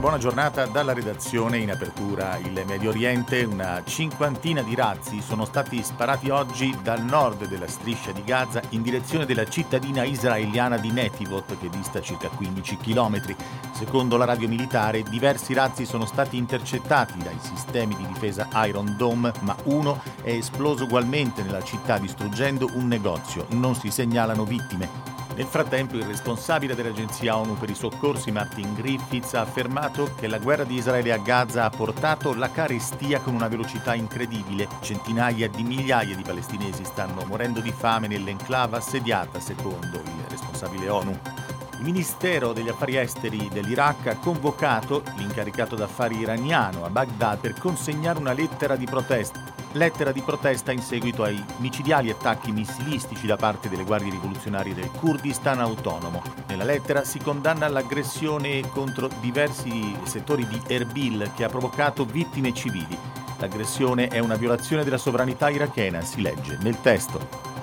buona giornata dalla redazione in apertura. Il Medio Oriente, una cinquantina di razzi sono stati sparati oggi dal nord della striscia di Gaza in direzione della cittadina israeliana di Netivot, che dista circa 15 km. Secondo la radio militare, diversi razzi sono stati intercettati dai sistemi di difesa Iron Dome, ma uno è esploso ugualmente nella città distruggendo un negozio. Non si segnalano vittime. Nel frattempo il responsabile dell'agenzia ONU per i soccorsi Martin Griffiths ha affermato che la guerra di Israele a Gaza ha portato la carestia con una velocità incredibile. Centinaia di migliaia di palestinesi stanno morendo di fame nell'enclave assediata, secondo il responsabile ONU. Il Ministero degli Affari Esteri dell'Iraq ha convocato l'incaricato d'affari iraniano a Baghdad per consegnare una lettera di protesta lettera di protesta in seguito ai micidiali attacchi missilistici da parte delle guardie rivoluzionarie del Kurdistan autonomo. Nella lettera si condanna l'aggressione contro diversi settori di Erbil che ha provocato vittime civili. L'aggressione è una violazione della sovranità irachena, si legge nel testo.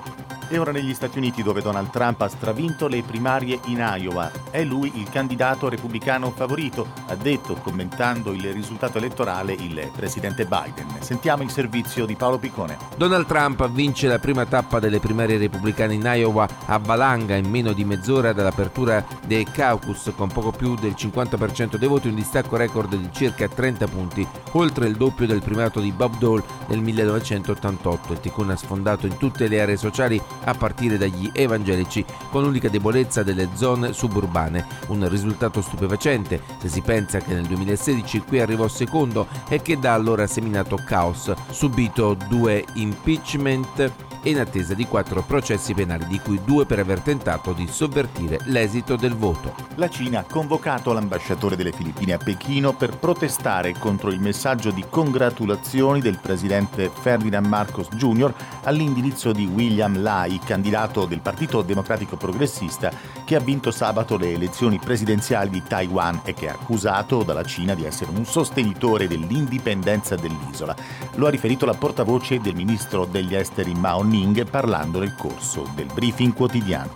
E ora negli Stati Uniti dove Donald Trump ha stravinto le primarie in Iowa. È lui il candidato repubblicano favorito, ha detto commentando il risultato elettorale il presidente Biden. Sentiamo il servizio di Paolo Piccone. Donald Trump vince la prima tappa delle primarie repubblicane in Iowa a valanga in meno di mezz'ora dall'apertura dei caucus con poco più del 50% dei voti, un distacco record di circa 30 punti, oltre il doppio del primato di Bob Dole nel 1988. Il ticone ha sfondato in tutte le aree sociali a partire dagli evangelici, con l'unica debolezza delle zone suburbane. Un risultato stupefacente se si pensa che nel 2016 qui arrivò secondo e che da allora ha seminato caos, subito due impeachment e in attesa di quattro processi penali, di cui due per aver tentato di sovvertire l'esito del voto. La Cina ha convocato l'ambasciatore delle Filippine a Pechino per protestare contro il messaggio di congratulazioni del presidente Ferdinand Marcos Jr. all'indirizzo di William Lai, candidato del Partito Democratico Progressista, che ha vinto sabato le elezioni presidenziali di Taiwan e che è accusato dalla Cina di essere un sostenitore dell'indipendenza dell'isola. Lo ha riferito la portavoce del ministro degli esteri Mao Ning parlando nel corso del briefing quotidiano.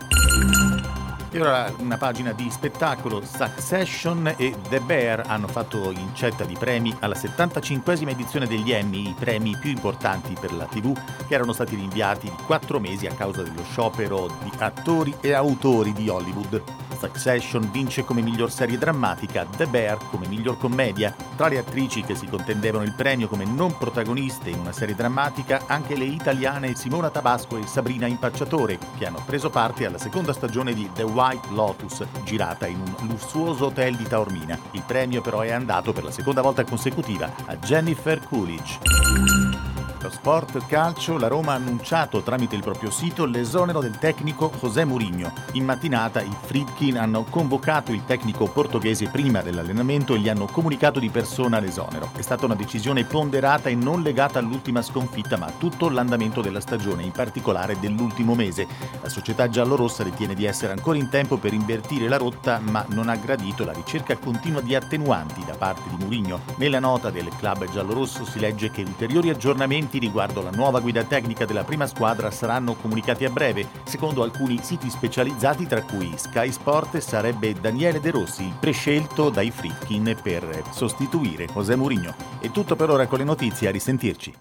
E ora una pagina di spettacolo. Succession e The Bear hanno fatto incetta di premi alla 75esima edizione degli Emmy, i premi più importanti per la TV, che erano stati rinviati di quattro mesi a causa dello sciopero di attori e autori di Hollywood. Succession vince come miglior serie drammatica, The Bear come miglior commedia. Tra le attrici che si contendevano il premio come non protagoniste in una serie drammatica, anche le italiane Simona Tabasco e Sabrina Impacciatore, che hanno preso parte alla seconda stagione di The White Lotus, girata in un lussuoso hotel di Taormina. Il premio però è andato per la seconda volta consecutiva a Jennifer Coolidge. Lo sport calcio, la Roma ha annunciato tramite il proprio sito l'esonero del tecnico José Mourinho. In mattinata i Friedkin hanno convocato il tecnico portoghese prima dell'allenamento e gli hanno comunicato di persona l'esonero. È stata una decisione ponderata e non legata all'ultima sconfitta, ma a tutto l'andamento della stagione, in particolare dell'ultimo mese. La società giallorossa ritiene di essere ancora in tempo per invertire la rotta, ma non ha gradito la ricerca continua di attenuanti da parte di Mourinho. Nella nota del club giallorosso si legge che ulteriori aggiornamenti aggiornamenti riguardo la nuova guida tecnica della prima squadra saranno comunicati a breve. Secondo alcuni siti specializzati, tra cui Sky Sport, sarebbe Daniele De Rossi prescelto dai Fritkin per sostituire José Mourinho. È tutto per ora con le notizie, a risentirci.